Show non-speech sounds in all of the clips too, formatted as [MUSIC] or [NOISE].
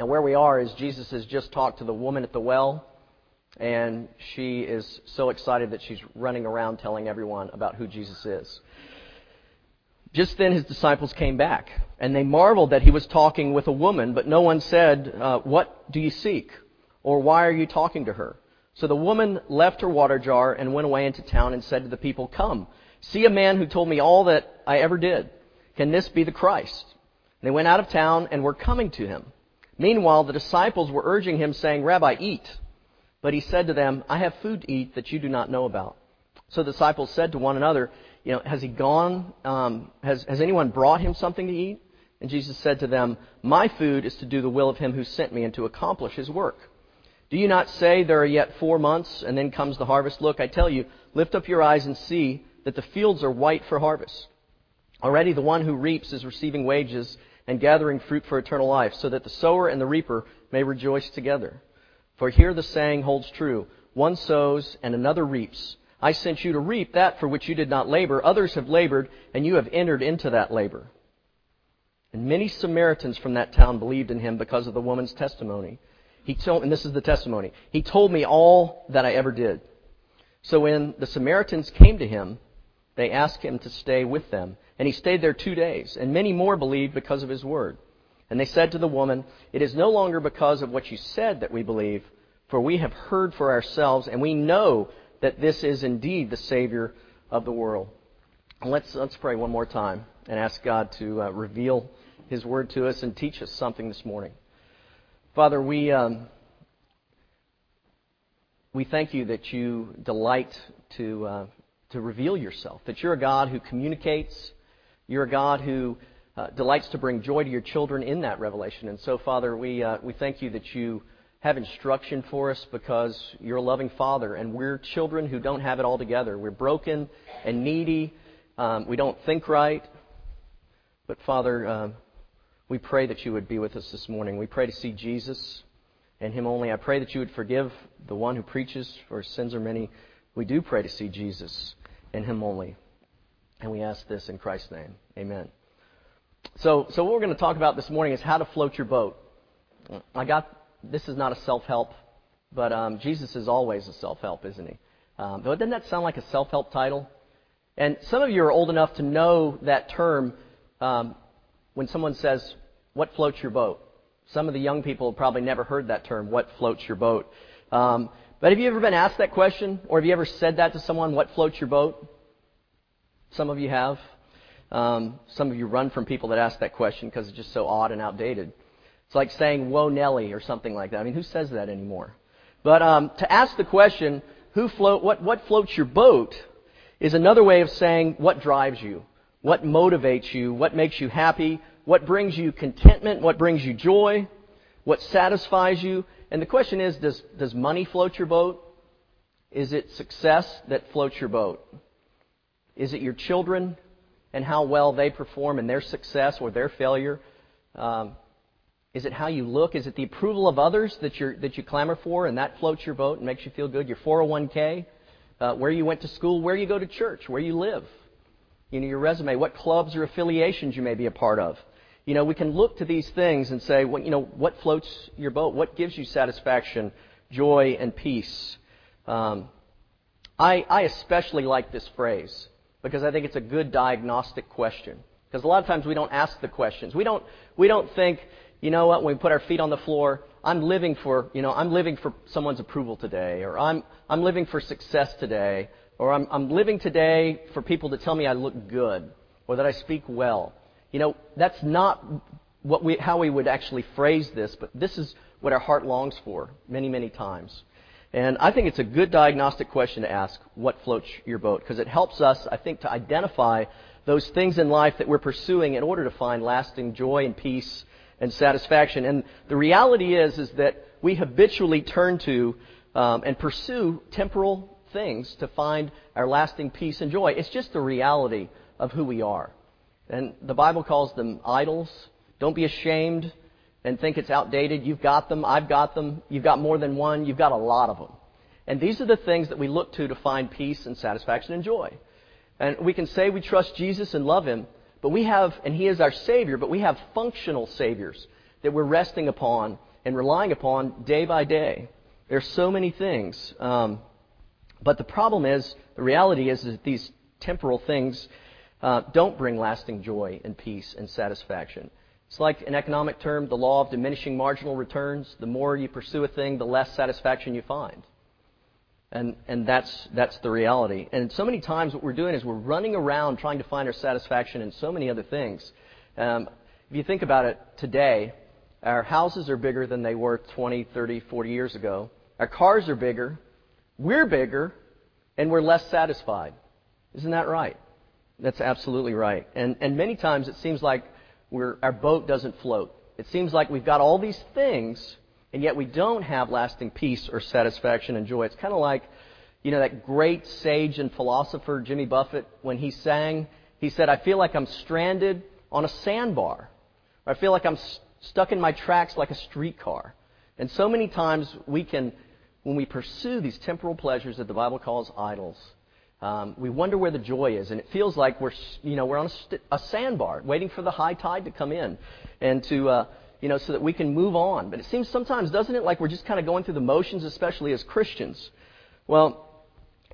Now, where we are is Jesus has just talked to the woman at the well, and she is so excited that she's running around telling everyone about who Jesus is. Just then his disciples came back, and they marveled that he was talking with a woman, but no one said, uh, What do you seek? Or why are you talking to her? So the woman left her water jar and went away into town and said to the people, Come, see a man who told me all that I ever did. Can this be the Christ? They went out of town and were coming to him. Meanwhile, the disciples were urging him, saying, Rabbi, eat. But he said to them, I have food to eat that you do not know about. So the disciples said to one another, you know, has he gone? Um, has, has anyone brought him something to eat? And Jesus said to them, My food is to do the will of him who sent me and to accomplish his work. Do you not say there are yet four months and then comes the harvest? Look, I tell you, lift up your eyes and see that the fields are white for harvest. Already the one who reaps is receiving wages and gathering fruit for eternal life, so that the sower and the reaper may rejoice together. For here the saying holds true one sows and another reaps. I sent you to reap that for which you did not labor. Others have labored, and you have entered into that labor. And many Samaritans from that town believed in him because of the woman's testimony. He told, and this is the testimony. He told me all that I ever did. So when the Samaritans came to him, they asked him to stay with them. And he stayed there two days. And many more believed because of his word. And they said to the woman, It is no longer because of what you said that we believe, for we have heard for ourselves, and we know that this is indeed the Savior of the world. Let's, let's pray one more time and ask God to uh, reveal His Word to us and teach us something this morning. Father, we, um, we thank you that you delight to, uh, to reveal yourself, that you're a God who communicates, you're a God who uh, delights to bring joy to your children in that revelation. And so, Father, we, uh, we thank you that you have instruction for us because you're a loving father, and we're children who don't have it all together. We're broken and needy. Um, we don't think right. But, Father, uh, we pray that you would be with us this morning. We pray to see Jesus and Him only. I pray that you would forgive the one who preaches, for sins are many. We do pray to see Jesus and Him only. And we ask this in Christ's name. Amen. So, so what we're going to talk about this morning is how to float your boat. I got this is not a self help, but um, Jesus is always a self help, isn't he? Um, but doesn't that sound like a self help title? And some of you are old enough to know that term um, when someone says, What floats your boat? Some of the young people have probably never heard that term, What floats your boat? Um, but have you ever been asked that question? Or have you ever said that to someone, What floats your boat? Some of you have. Um, some of you run from people that ask that question because it's just so odd and outdated. It's like saying, Whoa, Nelly, or something like that. I mean, who says that anymore? But um, to ask the question, who float, what, what floats your boat, is another way of saying what drives you, what motivates you, what makes you happy, what brings you contentment, what brings you joy, what satisfies you. And the question is, does, does money float your boat? Is it success that floats your boat? Is it your children and how well they perform and their success or their failure? Um, is it how you look? Is it the approval of others that, you that you clamor for and that floats your boat and makes you feel good? Your 401k, uh, where you went to school, where you go to church, where you live, you know, your resume, what clubs or affiliations you may be a part of. You know, we can look to these things and say, well, you know, what floats your boat? What gives you satisfaction, joy, and peace? Um, I, I especially like this phrase because I think it's a good diagnostic question. Because a lot of times we don't ask the questions. We don't, we don't think, you know what, when we put our feet on the floor, I'm living for, you know, I'm living for someone's approval today, or I'm, I'm living for success today, or I'm, I'm living today for people to tell me I look good, or that I speak well. You know, that's not what we, how we would actually phrase this, but this is what our heart longs for many, many times. And I think it's a good diagnostic question to ask, what floats your boat? Because it helps us, I think, to identify those things in life that we're pursuing in order to find lasting joy and peace and satisfaction. And the reality is, is that we habitually turn to um, and pursue temporal things to find our lasting peace and joy. It's just the reality of who we are. And the Bible calls them idols. Don't be ashamed and think it's outdated. You've got them. I've got them. You've got more than one. You've got a lot of them. And these are the things that we look to to find peace and satisfaction and joy. And we can say we trust Jesus and love Him, but we have, and He is our Savior, but we have functional Saviors that we're resting upon and relying upon day by day. There's so many things. Um, but the problem is, the reality is, that these temporal things uh, don't bring lasting joy and peace and satisfaction. It's like an economic term, the law of diminishing marginal returns. The more you pursue a thing, the less satisfaction you find. And, and that's, that's the reality. And so many times what we're doing is we're running around trying to find our satisfaction in so many other things. Um, if you think about it today, our houses are bigger than they were 20, 30, 40 years ago. Our cars are bigger. We're bigger. And we're less satisfied. Isn't that right? That's absolutely right. And, and many times it seems like we're, our boat doesn't float. It seems like we've got all these things, and yet we don't have lasting peace or satisfaction and joy. It's kind of like, you know, that great sage and philosopher Jimmy Buffett, when he sang, he said, I feel like I'm stranded on a sandbar. I feel like I'm st- stuck in my tracks like a streetcar. And so many times we can, when we pursue these temporal pleasures that the Bible calls idols, um, we wonder where the joy is, and it feels like we're, you know, we're on a, st- a sandbar, waiting for the high tide to come in, and to, uh, you know, so that we can move on. But it seems sometimes, doesn't it, like we're just kind of going through the motions, especially as Christians. Well,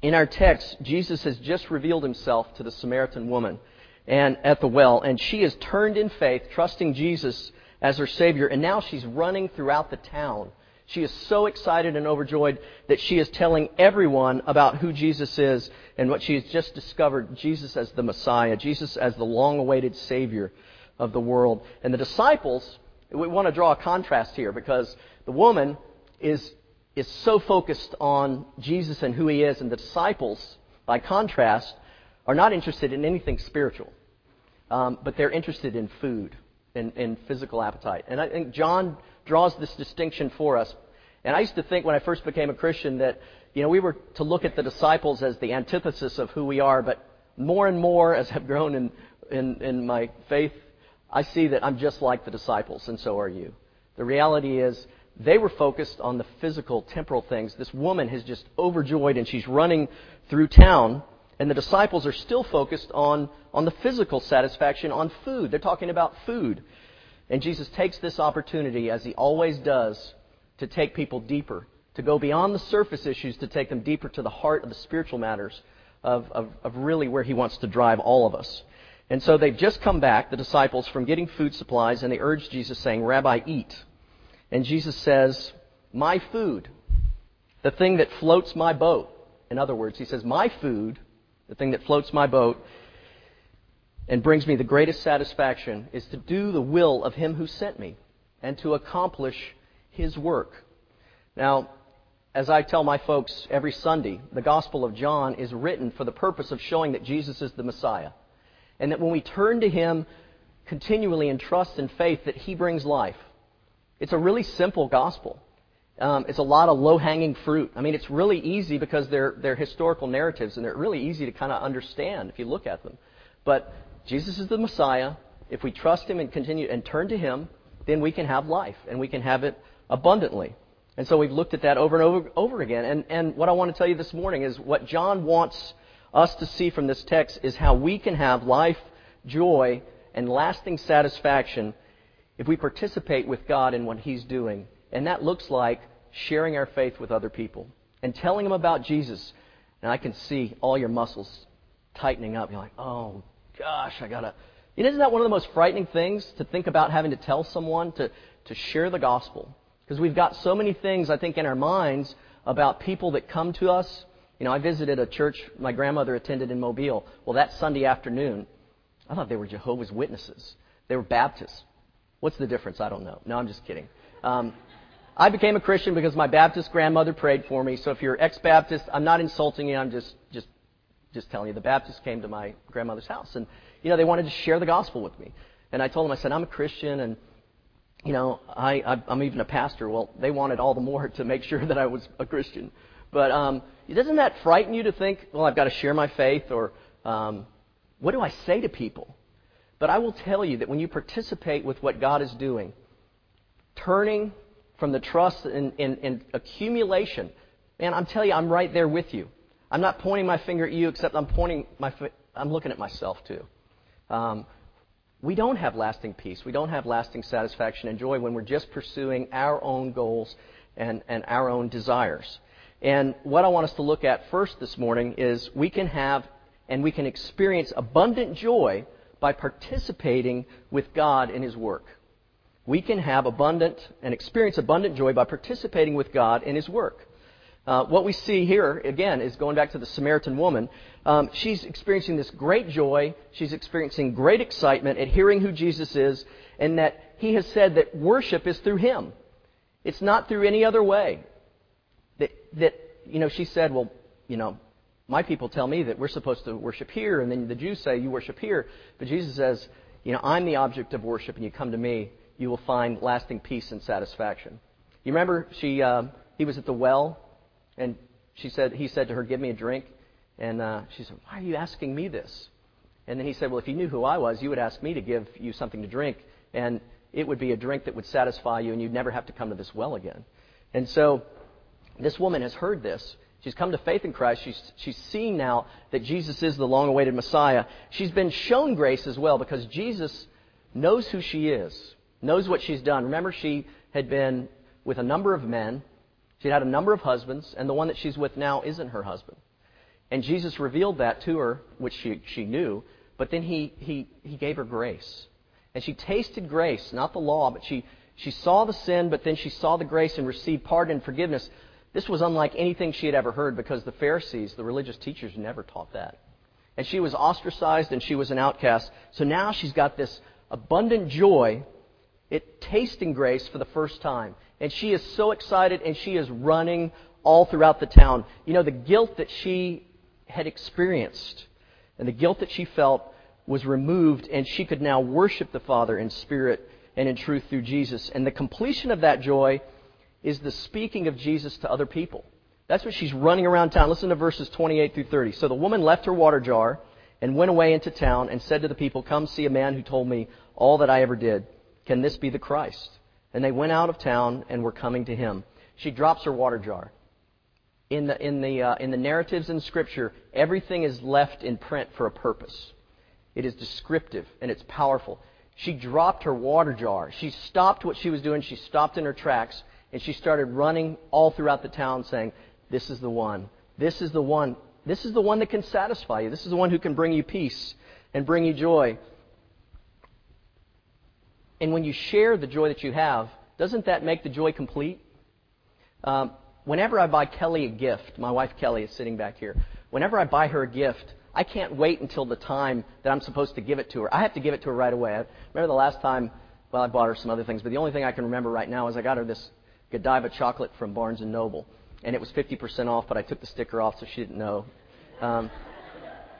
in our text, Jesus has just revealed himself to the Samaritan woman, and at the well, and she has turned in faith, trusting Jesus as her Savior, and now she's running throughout the town she is so excited and overjoyed that she is telling everyone about who Jesus is and what she has just discovered Jesus as the Messiah, Jesus as the long awaited Savior of the world. And the disciples, we want to draw a contrast here because the woman is, is so focused on Jesus and who he is, and the disciples, by contrast, are not interested in anything spiritual, um, but they're interested in food and, and physical appetite. And I think John draws this distinction for us. And I used to think when I first became a Christian that, you know, we were to look at the disciples as the antithesis of who we are, but more and more as I've grown in, in, in my faith, I see that I'm just like the disciples, and so are you. The reality is, they were focused on the physical, temporal things. This woman is just overjoyed and she's running through town, and the disciples are still focused on, on the physical satisfaction, on food. They're talking about food. And Jesus takes this opportunity, as he always does, to take people deeper, to go beyond the surface issues, to take them deeper to the heart of the spiritual matters of, of, of really where he wants to drive all of us. And so they've just come back, the disciples, from getting food supplies, and they urge Jesus, saying, Rabbi, eat. And Jesus says, My food, the thing that floats my boat. In other words, he says, My food, the thing that floats my boat, and brings me the greatest satisfaction is to do the will of Him who sent me and to accomplish His work. Now, as I tell my folks every Sunday, the Gospel of John is written for the purpose of showing that Jesus is the Messiah. And that when we turn to Him continually in trust and faith, that He brings life. It's a really simple gospel. Um, it's a lot of low hanging fruit. I mean, it's really easy because they're, they're historical narratives and they're really easy to kind of understand if you look at them. But Jesus is the Messiah. If we trust Him and continue and turn to Him, then we can have life and we can have it abundantly. And so we've looked at that over and over, over again. And, and what I want to tell you this morning is what John wants us to see from this text is how we can have life, joy, and lasting satisfaction if we participate with God in what He's doing. And that looks like sharing our faith with other people and telling them about Jesus. And I can see all your muscles tightening up. You're like, oh, gosh, I gotta. And Isn't that one of the most frightening things to think about having to tell someone to, to share the gospel? Because we've got so many things, I think, in our minds about people that come to us. You know, I visited a church my grandmother attended in Mobile. Well, that Sunday afternoon, I thought they were Jehovah's Witnesses. They were Baptists. What's the difference? I don't know. No, I'm just kidding. Um, I became a Christian because my Baptist grandmother prayed for me. So if you're ex-Baptist, I'm not insulting you. I'm just just just telling you, the Baptists came to my grandmother's house, and you know they wanted to share the gospel with me. And I told them, I said, I'm a Christian, and you know, I, I I'm even a pastor. Well, they wanted all the more to make sure [LAUGHS] that I was a Christian. But um, doesn't that frighten you to think, well, I've got to share my faith, or um, what do I say to people? But I will tell you that when you participate with what God is doing, turning from the trust and, and, and accumulation, man, I'm telling you, I'm right there with you. I'm not pointing my finger at you, except I'm pointing my. I'm looking at myself too. Um, we don't have lasting peace. We don't have lasting satisfaction and joy when we're just pursuing our own goals and, and our own desires. And what I want us to look at first this morning is we can have and we can experience abundant joy by participating with God in His work. We can have abundant and experience abundant joy by participating with God in His work. Uh, what we see here, again, is going back to the Samaritan woman. Um, she's experiencing this great joy. She's experiencing great excitement at hearing who Jesus is and that He has said that worship is through Him. It's not through any other way. That, that you know, she said, well, you know, my people tell me that we're supposed to worship here, and then the Jews say you worship here. But Jesus says, you know, I'm the object of worship, and you come to me, you will find lasting peace and satisfaction. You remember she, uh, he was at the well, and she said, he said to her, "Give me a drink," and uh, she said, "Why are you asking me this?" And then he said, "Well, if you knew who I was, you would ask me to give you something to drink, and it would be a drink that would satisfy you, and you'd never have to come to this well again." And so, this woman has heard this, She's come to faith in Christ. She's, she's seeing now that Jesus is the long awaited Messiah. She's been shown grace as well because Jesus knows who she is, knows what she's done. Remember, she had been with a number of men, she'd had a number of husbands, and the one that she's with now isn't her husband. And Jesus revealed that to her, which she, she knew, but then he, he, he gave her grace. And she tasted grace, not the law, but she, she saw the sin, but then she saw the grace and received pardon and forgiveness. This was unlike anything she had ever heard because the Pharisees, the religious teachers, never taught that. And she was ostracized and she was an outcast. So now she's got this abundant joy at tasting grace for the first time. And she is so excited and she is running all throughout the town. You know, the guilt that she had experienced and the guilt that she felt was removed and she could now worship the Father in spirit and in truth through Jesus. And the completion of that joy is the speaking of Jesus to other people. That's what she's running around town. Listen to verses 28 through 30. So the woman left her water jar and went away into town and said to the people, Come see a man who told me all that I ever did. Can this be the Christ? And they went out of town and were coming to him. She drops her water jar. In the, in the, uh, in the narratives in Scripture, everything is left in print for a purpose. It is descriptive and it's powerful. She dropped her water jar. She stopped what she was doing. She stopped in her tracks and she started running all throughout the town saying, This is the one. This is the one. This is the one that can satisfy you. This is the one who can bring you peace and bring you joy. And when you share the joy that you have, doesn't that make the joy complete? Um, whenever I buy Kelly a gift, my wife Kelly is sitting back here. Whenever I buy her a gift, I can't wait until the time that I'm supposed to give it to her. I have to give it to her right away. I remember the last time, well, I bought her some other things, but the only thing I can remember right now is I got her this Godiva chocolate from Barnes and Noble, and it was 50% off, but I took the sticker off so she didn't know. Um,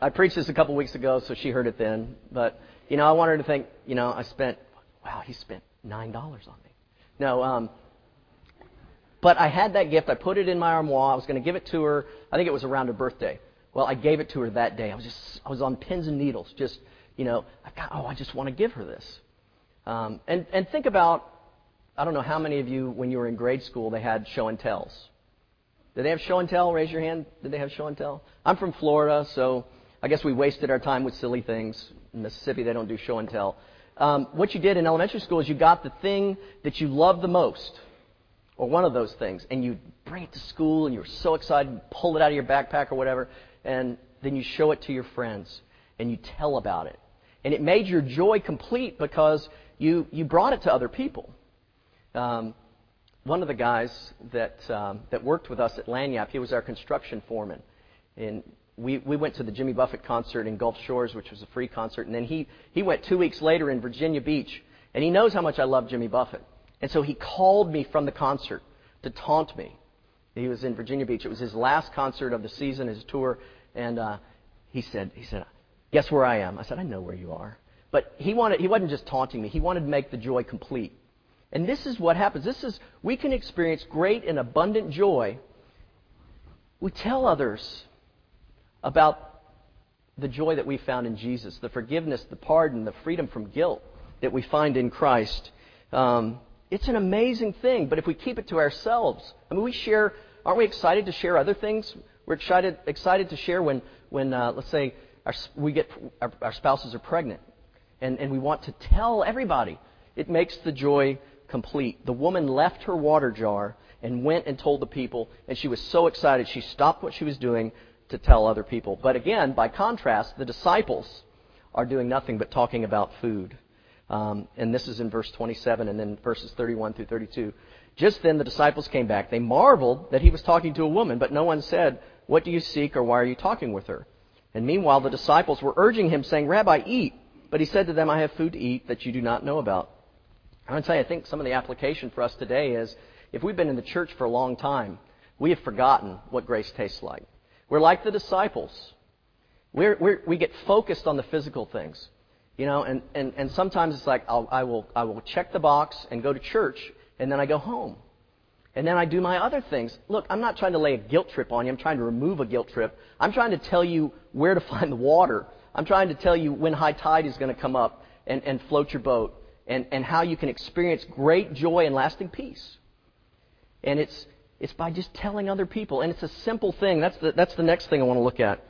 I preached this a couple weeks ago, so she heard it then. But you know, I wanted her to think, you know, I spent, wow, he spent nine dollars on me. No, um, but I had that gift. I put it in my armoire. I was going to give it to her. I think it was around her birthday. Well, I gave it to her that day. I was just, I was on pins and needles. Just, you know, I've got, oh, I just want to give her this. Um, and and think about I don't know how many of you, when you were in grade school, they had show and tells. Did they have show and tell? Raise your hand. Did they have show and tell? I'm from Florida, so I guess we wasted our time with silly things. In Mississippi, they don't do show and tell. Um, what you did in elementary school is you got the thing that you loved the most, or one of those things, and you bring it to school, and you were so excited, you pull it out of your backpack or whatever, and then you show it to your friends, and you tell about it. And it made your joy complete because you, you brought it to other people. Um, one of the guys that um, that worked with us at Lagniappe, he was our construction foreman, and we we went to the Jimmy Buffett concert in Gulf Shores, which was a free concert, and then he he went two weeks later in Virginia Beach, and he knows how much I love Jimmy Buffett, and so he called me from the concert to taunt me. He was in Virginia Beach. It was his last concert of the season, his tour, and uh, he said he said, "Guess where I am?" I said, "I know where you are." But he wanted he wasn't just taunting me. He wanted to make the joy complete. And this is what happens. This is we can experience great and abundant joy. We tell others about the joy that we found in Jesus, the forgiveness, the pardon, the freedom from guilt that we find in Christ. Um, it's an amazing thing, but if we keep it to ourselves, I mean, we share. Aren't we excited to share other things? We're excited excited to share when when uh, let's say our, we get our, our spouses are pregnant and, and we want to tell everybody. It makes the joy complete. The woman left her water jar and went and told the people, and she was so excited she stopped what she was doing to tell other people. But again, by contrast, the disciples are doing nothing but talking about food. Um, and this is in verse 27 and then verses 31 through 32. Just then the disciples came back. They marveled that he was talking to a woman, but no one said, What do you seek or why are you talking with her? And meanwhile the disciples were urging him, saying, Rabbi, eat. But he said to them, I have food to eat that you do not know about. I want to you, I think some of the application for us today is if we've been in the church for a long time, we have forgotten what grace tastes like. We're like the disciples. We're, we're, we get focused on the physical things. You know, and, and, and sometimes it's like I'll, I, will, I will check the box and go to church, and then I go home. And then I do my other things. Look, I'm not trying to lay a guilt trip on you. I'm trying to remove a guilt trip. I'm trying to tell you where to [LAUGHS] find the water. I'm trying to tell you when high tide is going to come up and, and float your boat and, and how you can experience great joy and lasting peace. And it's, it's by just telling other people. And it's a simple thing. That's the, that's the next thing I want to look at.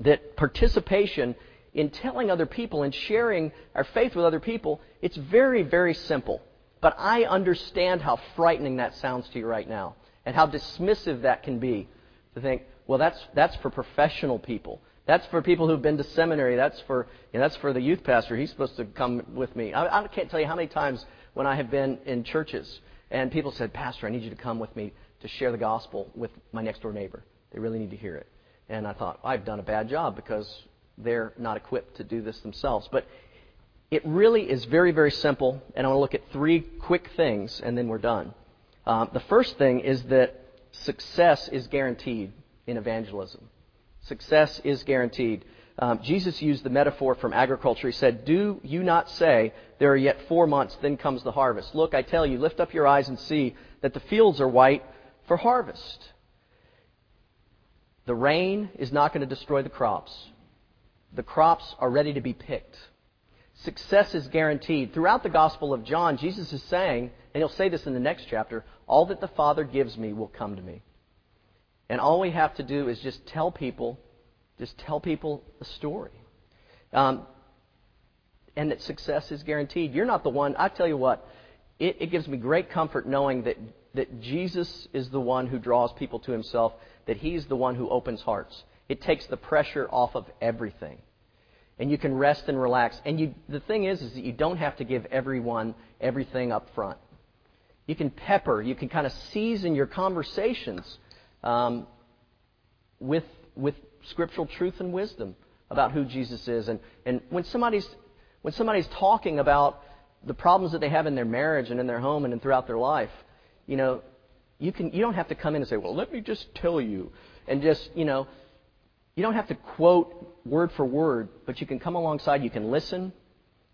That participation in telling other people and sharing our faith with other people, it's very, very simple. But I understand how frightening that sounds to you right now and how dismissive that can be to think, well, that's, that's for professional people. That's for people who've been to seminary. That's for, you know, that's for the youth pastor. He's supposed to come with me. I, I can't tell you how many times when I have been in churches and people said, Pastor, I need you to come with me to share the gospel with my next door neighbor. They really need to hear it. And I thought, I've done a bad job because they're not equipped to do this themselves. But it really is very, very simple, and I want to look at three quick things, and then we're done. Um, the first thing is that success is guaranteed in evangelism. Success is guaranteed. Um, Jesus used the metaphor from agriculture. He said, Do you not say, There are yet four months, then comes the harvest? Look, I tell you, lift up your eyes and see that the fields are white for harvest. The rain is not going to destroy the crops. The crops are ready to be picked. Success is guaranteed. Throughout the Gospel of John, Jesus is saying, and he'll say this in the next chapter, all that the Father gives me will come to me. And all we have to do is just tell people, just tell people a story. Um, and that success is guaranteed. You're not the one, I tell you what, it, it gives me great comfort knowing that, that Jesus is the one who draws people to himself, that he's the one who opens hearts. It takes the pressure off of everything and you can rest and relax. And you, the thing is, is that you don't have to give everyone everything up front. You can pepper, you can kind of season your conversations um, with with scriptural truth and wisdom about who Jesus is. And and when somebody's when somebody's talking about the problems that they have in their marriage and in their home and throughout their life, you know, you can you don't have to come in and say, well, let me just tell you, and just you know you don't have to quote word for word, but you can come alongside, you can listen,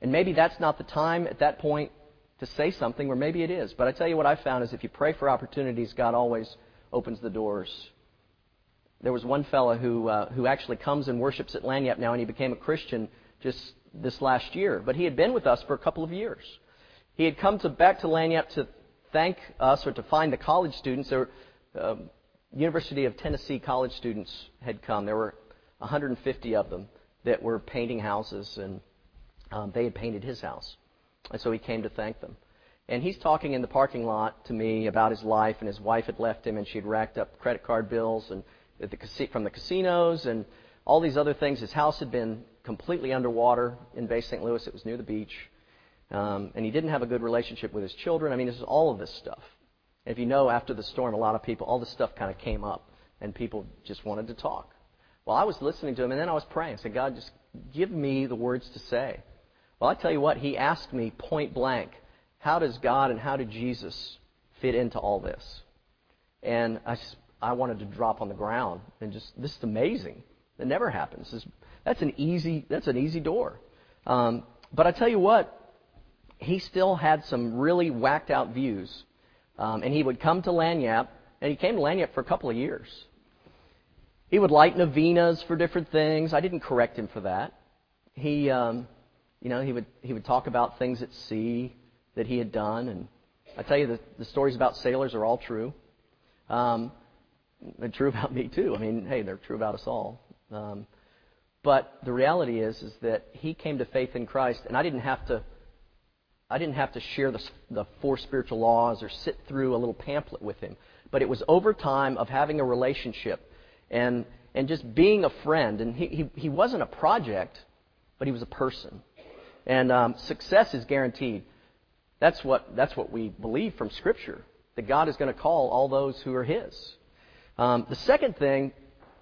and maybe that's not the time at that point to say something, or maybe it is. But I tell you what I found is if you pray for opportunities, God always opens the doors. There was one fellow who uh, who actually comes and worships at Lagniappe now, and he became a Christian just this last year. But he had been with us for a couple of years. He had come to back to Lagniappe to thank us or to find the college students. There, um, University of Tennessee college students had come. There were 150 of them that were painting houses, and um, they had painted his house. And so he came to thank them. And he's talking in the parking lot to me about his life, and his wife had left him, and she had racked up credit card bills and the, from the casinos and all these other things. His house had been completely underwater in Bay St. Louis. It was near the beach. Um, and he didn't have a good relationship with his children. I mean, this is all of this stuff. And if you know, after the storm, a lot of people, all this stuff kind of came up, and people just wanted to talk. Well, I was listening to him, and then I was praying. I said, God, just give me the words to say. Well, I tell you what, he asked me point blank, how does God and how did Jesus fit into all this? And I, I wanted to drop on the ground and just, this is amazing. It never happens. This, that's an easy, that's an easy door. Um, but I tell you what, he still had some really whacked out views um, and he would come to Lagniappe, and he came to Lagniappe for a couple of years. He would light novenas for different things. I didn't correct him for that. He, um, you know, he would he would talk about things at sea that he had done, and I tell you the, the stories about sailors are all true. Um, true about me too. I mean, hey, they're true about us all. Um, But the reality is, is that he came to faith in Christ, and I didn't have to. I didn't have to share the, the four spiritual laws or sit through a little pamphlet with him. But it was over time of having a relationship and and just being a friend. And he he, he wasn't a project, but he was a person. And um, success is guaranteed. That's what that's what we believe from Scripture that God is going to call all those who are His. Um, the second thing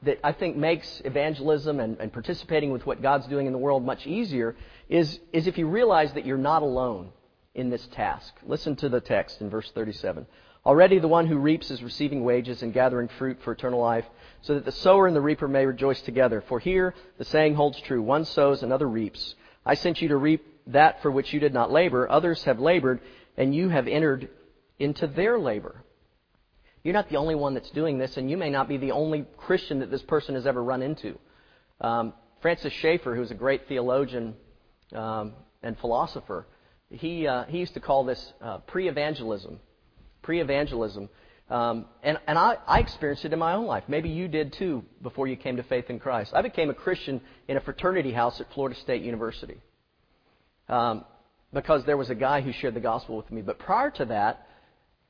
that I think makes evangelism and, and participating with what God's doing in the world much easier is, is if you realize that you're not alone in this task. Listen to the text in verse 37. Already the one who reaps is receiving wages and gathering fruit for eternal life, so that the sower and the reaper may rejoice together. For here the saying holds true one sows, another reaps. I sent you to reap that for which you did not labor. Others have labored, and you have entered into their labor. You're not the only one that's doing this, and you may not be the only Christian that this person has ever run into. Um, Francis Schaeffer, who's a great theologian um, and philosopher, he, uh, he used to call this uh, pre evangelism. Pre evangelism. Um, and and I, I experienced it in my own life. Maybe you did too before you came to faith in Christ. I became a Christian in a fraternity house at Florida State University um, because there was a guy who shared the gospel with me. But prior to that,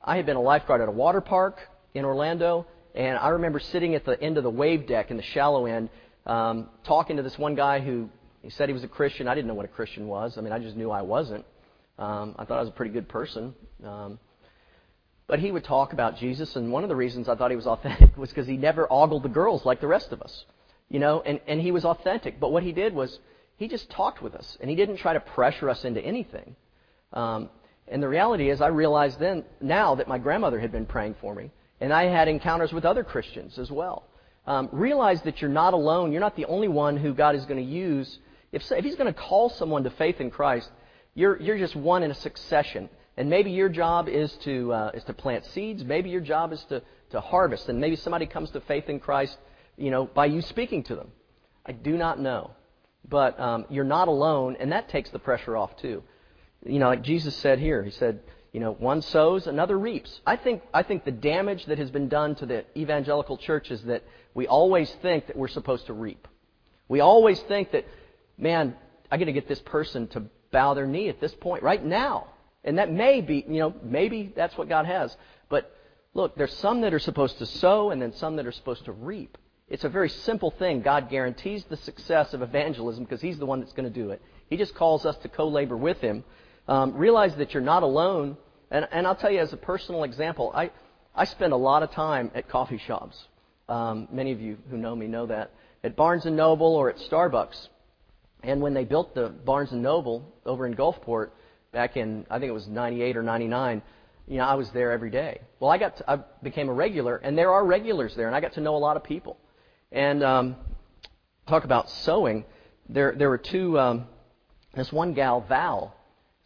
I had been a lifeguard at a water park in Orlando, and I remember sitting at the end of the wave deck in the shallow end, um, talking to this one guy who he said he was a Christian. I didn't know what a Christian was. I mean, I just knew I wasn't. Um, I thought I was a pretty good person. Um, but he would talk about Jesus, and one of the reasons I thought he was authentic [LAUGHS] was because he never ogled the girls like the rest of us, you know, and, and he was authentic. But what he did was he just talked with us, and he didn't try to pressure us into anything. Um, and the reality is, I realized then, now that my grandmother had been praying for me, and I had encounters with other Christians as well. Um, realize that you're not alone. You're not the only one who God is going to use. If, if He's going to call someone to faith in Christ, you're, you're just one in a succession. And maybe your job is to, uh, is to plant seeds. Maybe your job is to, to harvest. And maybe somebody comes to faith in Christ, you know, by you speaking to them. I do not know. But um, you're not alone, and that takes the pressure off too you know, like Jesus said here, he said, you know, one sows, another reaps. I think, I think the damage that has been done to the evangelical church is that we always think that we're supposed to reap. We always think that, man, I got to get this person to bow their knee at this point right now. And that may be, you know, maybe that's what God has. But look, there's some that are supposed to sow and then some that are supposed to reap. It's a very simple thing. God guarantees the success of evangelism because He's the one that's going to do it. He just calls us to co labor with Him. Um, realize that you're not alone. And, and I'll tell you, as a personal example, I, I spend a lot of time at coffee shops. Um, many of you who know me know that. At Barnes Noble or at Starbucks. And when they built the Barnes Noble over in Gulfport back in, I think it was 98 or 99, you know, I was there every day. Well, I got to, I became a regular, and there are regulars there, and I got to know a lot of people. And um, talk about sowing. There, there were two. Um, this one gal, Val,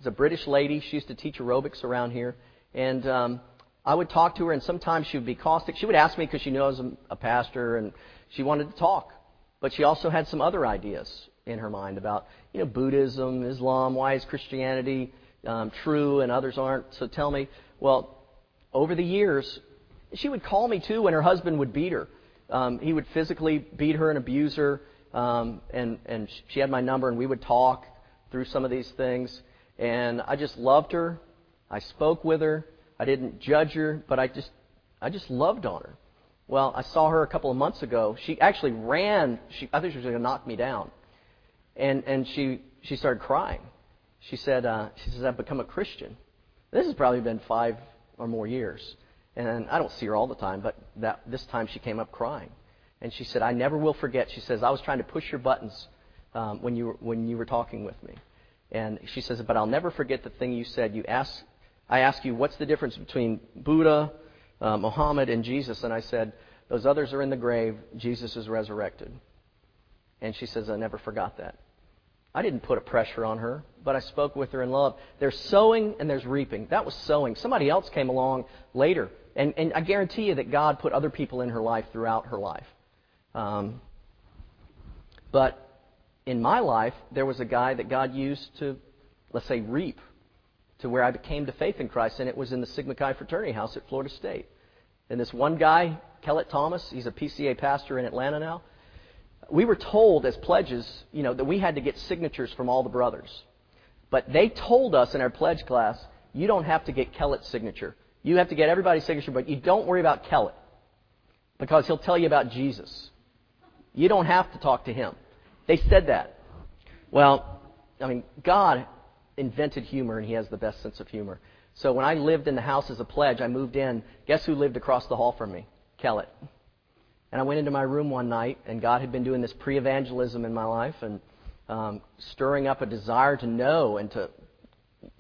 is a British lady. She used to teach aerobics around here. And um, I would talk to her, and sometimes she would be caustic. She would ask me because she knows I'm a pastor, and she wanted to talk. But she also had some other ideas in her mind about, you know, Buddhism, Islam, why is Christianity um, true and others aren't. So tell me, well, over the years, she would call me too when her husband would beat her. Um, he would physically beat her and abuse her, um, and and she had my number, and we would talk through some of these things. And I just loved her. I spoke with her. I didn't judge her, but I just I just loved on her. Well, I saw her a couple of months ago. She actually ran. She, I think she was going to knock me down, and and she she started crying. She said uh, she says I've become a Christian. This has probably been five or more years, and I don't see her all the time, but that this time she came up crying, and she said I never will forget. She says I was trying to push your buttons um, when you were, when you were talking with me. And she says, But I'll never forget the thing you said. You asked, I asked you, What's the difference between Buddha, uh, Muhammad, and Jesus? And I said, Those others are in the grave. Jesus is resurrected. And she says, I never forgot that. I didn't put a pressure on her, but I spoke with her in love. There's sowing and there's reaping. That was sowing. Somebody else came along later. And, and I guarantee you that God put other people in her life throughout her life. Um, but in my life, there was a guy that God used to, let's say, reap to where I came to faith in Christ, and it was in the Sigma Chi fraternity house at Florida State. And this one guy, Kellett Thomas, he's a PCA pastor in Atlanta now. we were told as pledges, you know, that we had to get signatures from all the brothers. But they told us in our pledge class, you don't have to get Kellett's signature. You have to get everybody's signature, but you don't worry about Kellett because he'll tell you about Jesus. You don't have to talk to him. They said that. Well, I mean, God invented humor, and He has the best sense of humor. So when I lived in the house as a pledge, I moved in. Guess who lived across the hall from me? Kellett. And I went into my room one night, and God had been doing this pre evangelism in my life and um, stirring up a desire to know and to.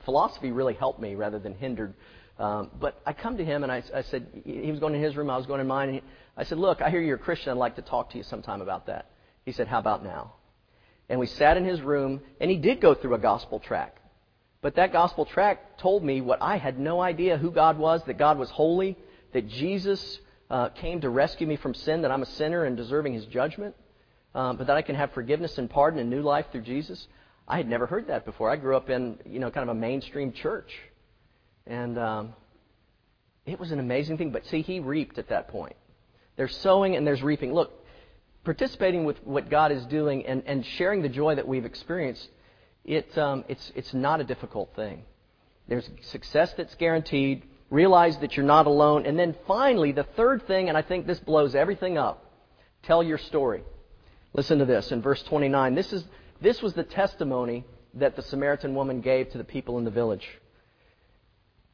Philosophy really helped me rather than hindered. Um, but I come to him and I, I said, he was going in his room, I was going in mine. And he, I said, Look, I hear you're a Christian. I'd like to talk to you sometime about that. He said, How about now? And we sat in his room, and he did go through a gospel track. But that gospel track told me what I had no idea who God was, that God was holy, that Jesus uh, came to rescue me from sin, that I'm a sinner and deserving his judgment, um, but that I can have forgiveness and pardon and new life through Jesus. I had never heard that before. I grew up in, you know, kind of a mainstream church. And um, it was an amazing thing. But see, he reaped at that point. There's sowing and there's reaping. Look, participating with what God is doing and, and sharing the joy that we've experienced, it, um, it's, it's not a difficult thing. There's success that's guaranteed. Realize that you're not alone. And then finally, the third thing, and I think this blows everything up tell your story. Listen to this in verse 29. This, is, this was the testimony that the Samaritan woman gave to the people in the village.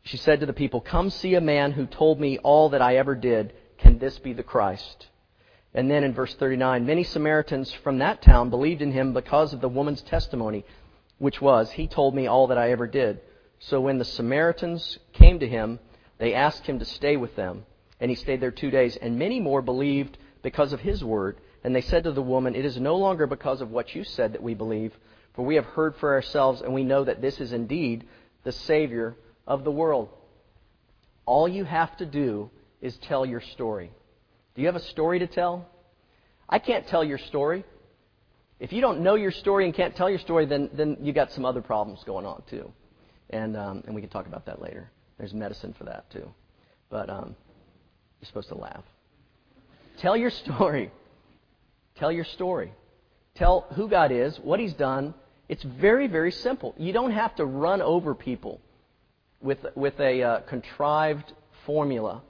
She said to the people, Come see a man who told me all that I ever did. Can this be the Christ? And then in verse 39, many Samaritans from that town believed in him because of the woman's testimony, which was, He told me all that I ever did. So when the Samaritans came to him, they asked him to stay with them. And he stayed there two days. And many more believed because of his word. And they said to the woman, It is no longer because of what you said that we believe, for we have heard for ourselves, and we know that this is indeed the Savior of the world. All you have to do is tell your story. Do you have a story to tell? I can't tell your story. If you don't know your story and can't tell your story, then, then you got some other problems going on too. And, um, and we can talk about that later. There's medicine for that too. But um, you're supposed to laugh. Tell your story. Tell your story. Tell who God is, what He's done. It's very, very simple. You don't have to run over people with, with a uh, contrived formula.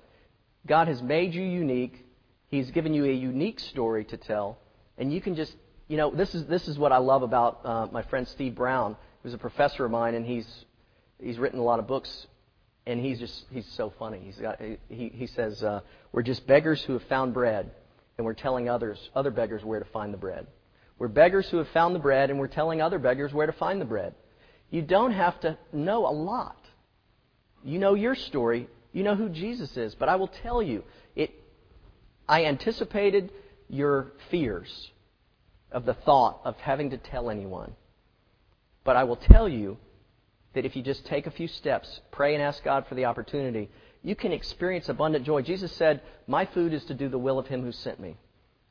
God has made you unique. He's given you a unique story to tell, and you can just, you know, this is this is what I love about uh, my friend Steve Brown, who's a professor of mine, and he's he's written a lot of books, and he's just he's so funny. He's got he he says uh, we're just beggars who have found bread, and we're telling others other beggars where to find the bread. We're beggars who have found the bread, and we're telling other beggars where to find the bread. You don't have to know a lot. You know your story. You know who Jesus is. But I will tell you, I anticipated your fears of the thought of having to tell anyone. But I will tell you that if you just take a few steps, pray and ask God for the opportunity, you can experience abundant joy. Jesus said, My food is to do the will of Him who sent me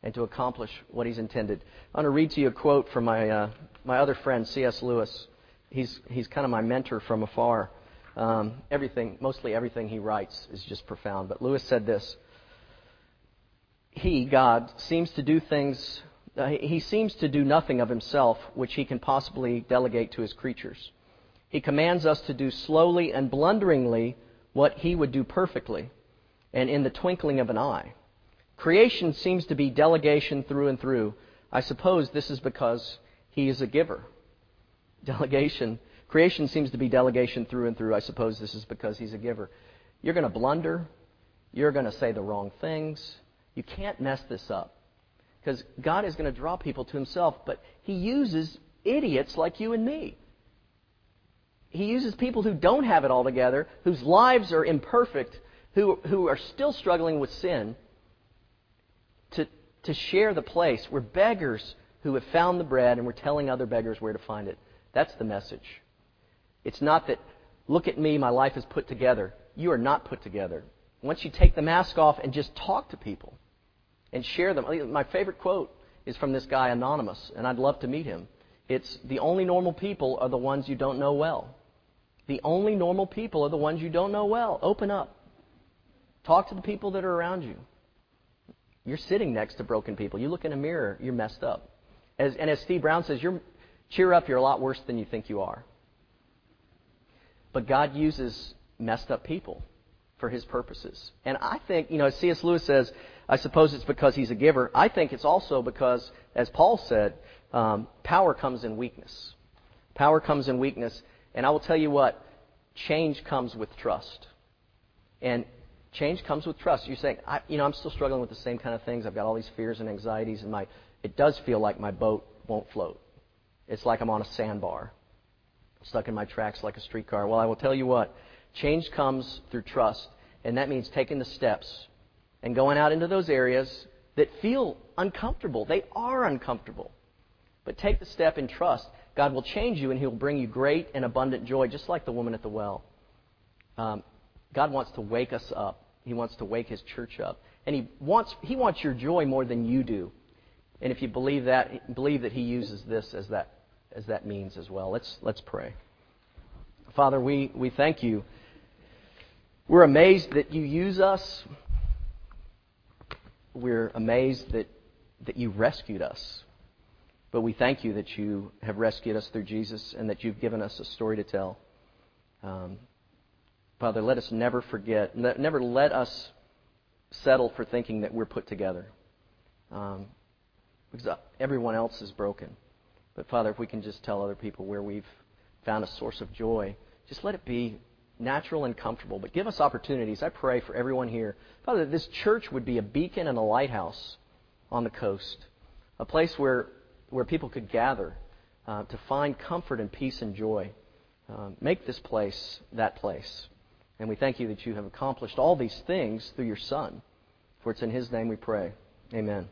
and to accomplish what He's intended. I want to read to you a quote from my, uh, my other friend, C.S. Lewis. He's, he's kind of my mentor from afar. Um, everything, mostly everything he writes is just profound. But Lewis said this he, God, seems to do things, uh, he seems to do nothing of himself which he can possibly delegate to his creatures. He commands us to do slowly and blunderingly what he would do perfectly and in the twinkling of an eye. Creation seems to be delegation through and through. I suppose this is because he is a giver. [LAUGHS] Delegation. Creation seems to be delegation through and through. I suppose this is because he's a giver. You're going to blunder. You're going to say the wrong things. You can't mess this up because God is going to draw people to Himself, but He uses idiots like you and me. He uses people who don't have it all together, whose lives are imperfect, who, who are still struggling with sin, to, to share the place. We're beggars who have found the bread, and we're telling other beggars where to find it. That's the message. It's not that, look at me, my life is put together. You are not put together. Once you take the mask off and just talk to people, and share them. My favorite quote is from this guy, Anonymous, and I'd love to meet him. It's the only normal people are the ones you don't know well. The only normal people are the ones you don't know well. Open up. Talk to the people that are around you. You're sitting next to broken people. You look in a mirror, you're messed up. As, and as Steve Brown says, you're, cheer up, you're a lot worse than you think you are. But God uses messed up people for his purposes. And I think, you know, as C.S. Lewis says, I suppose it's because he's a giver. I think it's also because, as Paul said, um, power comes in weakness. Power comes in weakness. And I will tell you what, change comes with trust. And change comes with trust. You're saying, I, you know, I'm still struggling with the same kind of things. I've got all these fears and anxieties, and my, it does feel like my boat won't float. It's like I'm on a sandbar, stuck in my tracks like a streetcar. Well, I will tell you what, change comes through trust, and that means taking the steps and going out into those areas that feel uncomfortable. They are uncomfortable. But take the step in trust. God will change you, and He will bring you great and abundant joy, just like the woman at the well. Um, God wants to wake us up. He wants to wake His church up. And He wants, he wants your joy more than you do. And if you believe that, believe that He uses this as that, as that means as well. Let's, let's pray. Father, we, we thank you. We're amazed that you use us. We're amazed that, that you rescued us. But we thank you that you have rescued us through Jesus and that you've given us a story to tell. Um, Father, let us never forget, never let us settle for thinking that we're put together. Um, because everyone else is broken. But Father, if we can just tell other people where we've found a source of joy, just let it be natural and comfortable. But give us opportunities. I pray for everyone here. Father, that this church would be a beacon and a lighthouse on the coast, a place where where people could gather uh, to find comfort and peace and joy. Um, make this place that place. And we thank you that you have accomplished all these things through your Son. For it's in His name we pray. Amen.